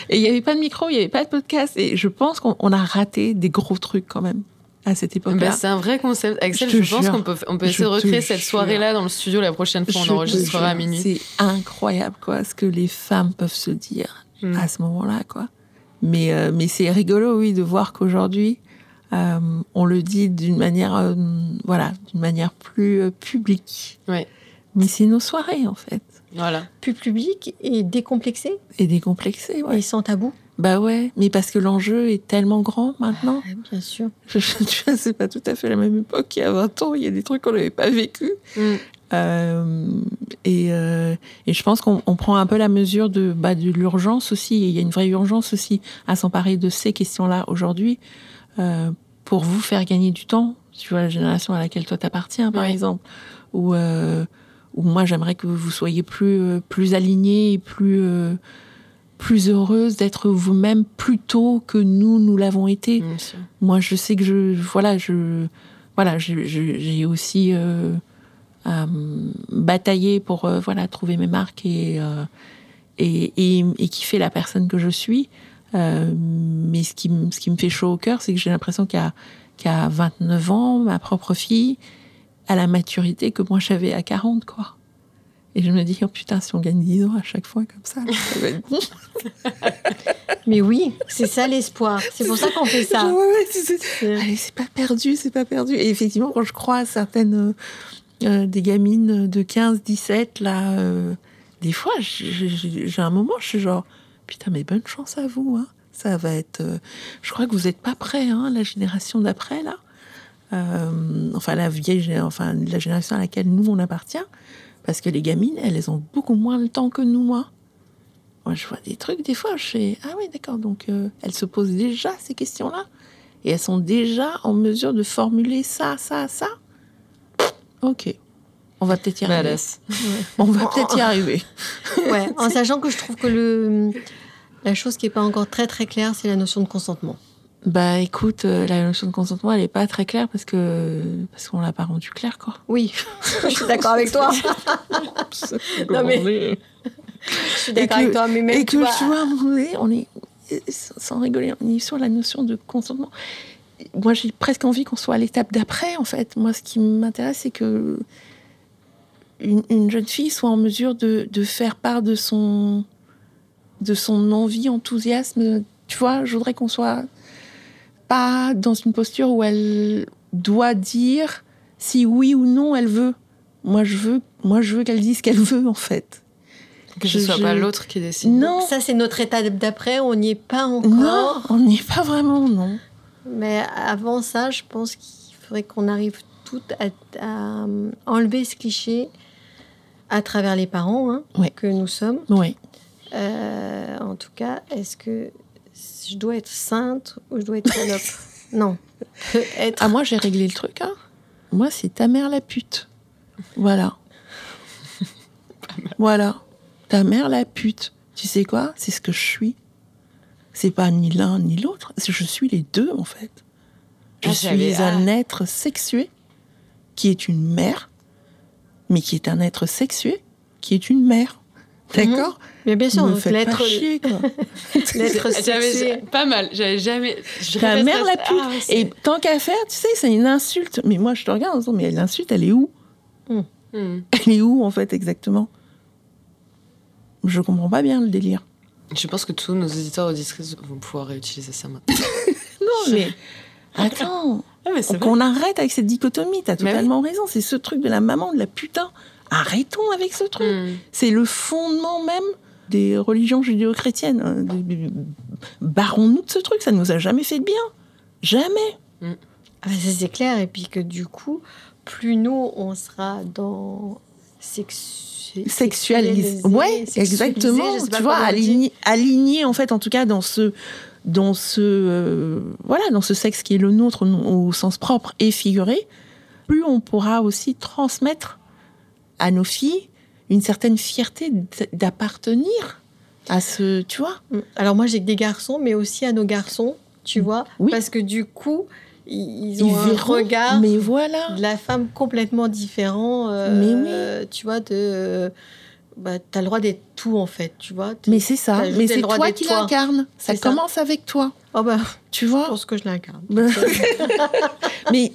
Et il n'y avait pas de micro, il n'y avait pas de podcast. Et je pense qu'on a raté des gros trucs quand même à cette époque-là. Bah, c'est un vrai concept. Axel, je, pense qu'on peut, on peut essayer de recréer cette soirée-là dans le studio la prochaine fois. On enregistrera à minuit. C'est incroyable, quoi, ce que les femmes peuvent se dire mm. à ce moment-là, quoi. Mais, euh, mais c'est rigolo, oui, de voir qu'aujourd'hui, euh, on le dit d'une manière, euh, voilà, d'une manière plus publique. Ouais. Mais c'est nos soirées, en fait. Voilà. Plus public et décomplexé. Et décomplexé, ouais. Et sans tabou. Bah ouais, mais parce que l'enjeu est tellement grand maintenant. Ah, bien sûr. Je, tu vois, c'est pas tout à fait la même époque. Il y a 20 ans, il y a des trucs qu'on n'avait pas vécu. Mm. Euh, et, euh, et, je pense qu'on prend un peu la mesure de, bah, de l'urgence aussi. il y a une vraie urgence aussi à s'emparer de ces questions-là aujourd'hui euh, pour vous faire gagner du temps. Tu vois, la génération à laquelle toi t'appartiens, par exemple. Ou où moi j'aimerais que vous soyez plus plus alignés et plus plus heureuse d'être vous-même plus tôt que nous nous l'avons été. Moi je sais que je voilà je voilà j'ai aussi euh, bataillé pour voilà trouver mes marques et et, et, et kiffer la personne que je suis. mais ce qui, ce qui me fait chaud au cœur, c'est que j'ai l'impression qu'à qu'à 29 ans, ma propre fille, à la maturité que moi j'avais à 40, quoi. Et je me dis, oh putain, si on gagne 10 euros à chaque fois comme ça, ça va être bon. Mais oui, c'est ça l'espoir. C'est pour ça qu'on fait ça. Ouais, c'est pas perdu, c'est pas perdu. Et effectivement, quand je crois à certaines euh, des gamines de 15, 17, là, euh, des fois, j'ai un moment, je suis genre, putain, mais bonne chance à vous. Hein. Ça va être. Euh, je crois que vous n'êtes pas prêts, hein, la génération d'après, là. enfin, la vieille, enfin, la génération à laquelle nous, on appartient. Parce que les gamines, elles, ont beaucoup moins de temps que nous. Hein. Moi, je vois des trucs, des fois, je fais Ah oui, d'accord, donc elles se posent déjà ces questions-là. Et elles sont déjà en mesure de formuler ça, ça, ça. Ok. On va peut-être y arriver. On va peut-être y arriver. ouais, en sachant que je trouve que le, la chose qui n'est pas encore très très claire, c'est la notion de consentement. Bah écoute, euh, la notion de consentement, elle n'est pas très claire parce que parce qu'on l'a pas rendu clair, quoi. Oui, je suis d'accord avec toi. non mais je suis d'accord avec toi, mais même et que tu vois, on est, sans rigoler, on est sur la notion de consentement. Moi, j'ai presque envie qu'on soit à l'étape d'après, en fait. Moi, ce qui m'intéresse, c'est que une, jeune fille soit en mesure de, de faire part de son de son envie, enthousiasme. Tu vois, je voudrais qu'on soit pas dans une posture où elle doit dire si oui ou non elle veut. Moi, je veux, moi, je veux qu'elle dise ce qu'elle veut, en fait. Que ce soit pas l'autre qui décide. Non. Ça, c'est notre état d'après. On n'y est pas encore. Non, on n'y est pas vraiment, non. Mais avant ça, je pense qu'il faudrait qu'on arrive toutes à, enlever ce cliché à travers les parents hein, que nous sommes. Oui. Euh, en tout cas, est-ce que je dois être sainte ou je dois être salope. non. Être... Ah, moi, j'ai réglé le truc. Hein. Moi, c'est ta mère la pute. Voilà. voilà. Ta mère la pute. Tu sais quoi? C'est ce que je suis. C'est pas ni l'un ni l'autre. Je suis les deux, en fait. Je ah, suis un être sexué qui est une mère, mais qui est un être sexué qui est une mère. D'accord? Mais bien sûr, l'être l'être sexué. Pas mal, j'avais jamais. Je Ta mère la pute. Ah, et tant qu'à faire, tu sais, c'est une insulte. Mais moi, je te regarde en disant, mais l'insulte, elle est où? Hmm. Hmm. Elle est où, en fait, exactement? Je comprends pas bien le délire. Je pense que tous nos auditeurs auditrices vont pouvoir réutiliser ça maintenant. non, mais attends. Ah, Qu'on arrête avec cette dichotomie, t'as totalement raison. C'est ce truc de la maman, de la putain arrêtons avec ce truc. Hmm. C'est le fondement même des religions judéo-chrétiennes. Hein. Barrons-nous de ce truc, ça ne nous a jamais fait de bien. Jamais. Hmm. Ah bah, c'est clair, et puis que du coup, plus nous, on sera dans sexu... sexualisé. Ouais, exactement. Tu vois, aligné, en fait, en tout cas, dans ce dans ce euh, voilà dans ce sexe qui est le nôtre au sens propre et figuré plus on pourra aussi transmettre à nos filles une certaine fierté d'appartenir à ce, tu vois. Mm. Alors moi j'ai des garçons, mais aussi à nos garçons, tu mm. vois, parce que du coup ils ont un regard mais voilà. de la femme complètement différent. Euh, mais Tu vois, de, bah, tu as le droit d'être tout en fait, tu vois. Mais c'est ça, mais c'est toi qui l'incarne. Ça commence avec toi. Oh bah, tu vois Je pense que je l'incarne. mais,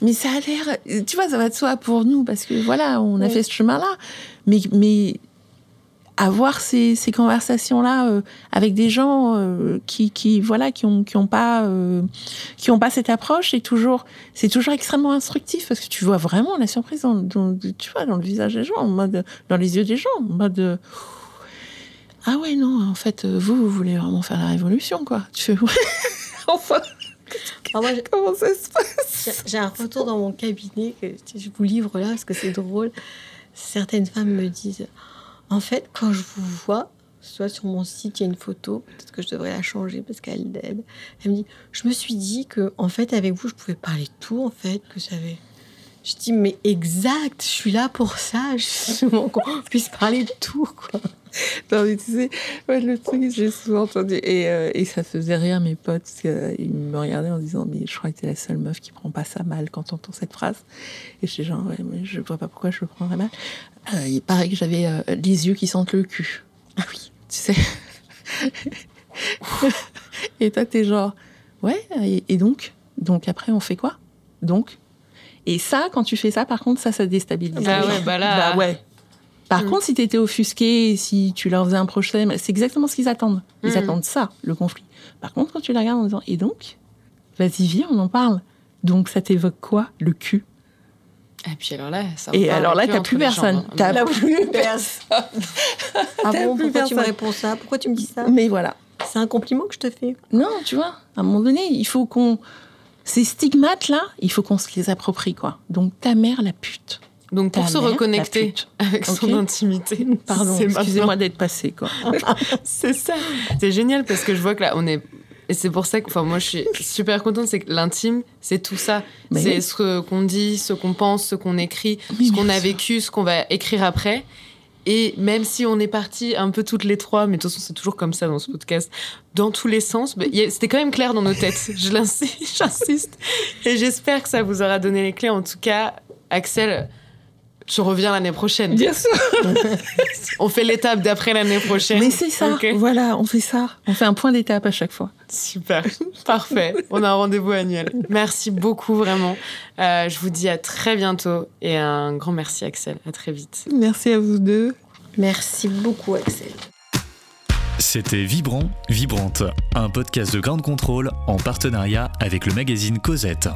mais ça a l'air. Tu vois, ça va de soi pour nous, parce que voilà, on a fait ce chemin-là. Mais, mais avoir ces, ces conversations-là euh, avec des gens euh, qui, qui, voilà, qui ont, qui ont pas, euh, qui ont pas cette approche, c'est toujours, c'est toujours extrêmement instructif parce que tu vois vraiment la surprise dans, tu vois, dans le visage des gens, en mode, dans les yeux des gens, en mode. Ah ouais, non, en fait, vous, vous voulez vraiment faire la révolution, quoi. Tu fais, enfin. Ah, Comment ça se passe? J'ai un retour dans mon cabinet que je vous livre là parce que c'est drôle. Certaines femmes me disent En fait, quand je vous vois, soit sur mon site, il y a une photo, peut-être que je devrais la changer parce qu'elle aide. Elle me dit Je me suis dit que, en fait, avec vous, je pouvais parler de tout, en fait, que j'avais. Je dis, mais exact, je suis là pour ça, justement, qu'on puisse parler de tout, quoi. non, mais tu sais, le truc, j'ai souvent entendu. Et, euh, et, ça faisait rire mes potes, parce qu'ils euh, me regardaient en disant Mais je crois que t'es la seule meuf qui prend pas ça mal quand on entend cette phrase. Et j'étais genre Ouais, mais je vois pas pourquoi je le prendrais mal. Euh, il paraît que j'avais les yeux qui sentent le cul. Ah oui, tu sais. et toi, t'es genre Ouais, et, donc? Donc après, on fait quoi? Donc? Et ça, quand tu fais ça, par contre, ça, ça déstabilise. Bah ouais, bah là. Bah ouais. Par mm. contre, si tu étais offusqué, si tu leur faisais un problème, c'est exactement ce qu'ils attendent. Ils mm. attendent ça, le conflit. Par contre, quand tu la regardes en disant, et donc, vas-y, viens, on en parle. Donc, ça t'évoque quoi Le cul? Et puis alors là, ça Et alors là, t'as plus personne. T'as plus personne. ah bon, pourquoi tu me réponds ça? Pourquoi tu me dis ça? Mais voilà. C'est un compliment que je te fais. Non, tu vois, à un moment donné, il faut qu'on. Ces stigmates-là, il faut qu'on se les approprie, quoi. Donc, ta mère, la pute. Donc pour se reconnecter avec son intimité. Pardon, excusez-moi d'être passé quoi. c'est ça. C'est génial parce que je vois que là on est et c'est pour ça que enfin moi je suis super contente c'est que l'intime c'est tout ça. c'est ce qu'on dit, ce qu'on pense, ce qu'on écrit, ce qu'on a vécu, ce qu'on va écrire après. Et même si on est parti un peu toutes les trois, mais de toute façon c'est toujours comme ça dans ce podcast, dans tous les sens, bah, c'était quand même clair dans nos têtes. Je j'insiste. Et j'espère que ça vous aura donné les clés. En tout cas, Axel, je reviens l'année prochaine. Bien sûr. on fait l'étape d'après l'année prochaine. Mais c'est ça. Voilà, on fait ça. On fait un point d'étape à chaque fois. Super. Parfait. On a un rendez-vous annuel. Merci beaucoup, vraiment. Euh, je vous dis à très bientôt et un grand merci, Axel. À très vite. Merci à vous deux. Merci beaucoup, Axel. C'était Vibrant, Vibrante, un podcast de Grande Contrôle en partenariat avec le magazine Cosette.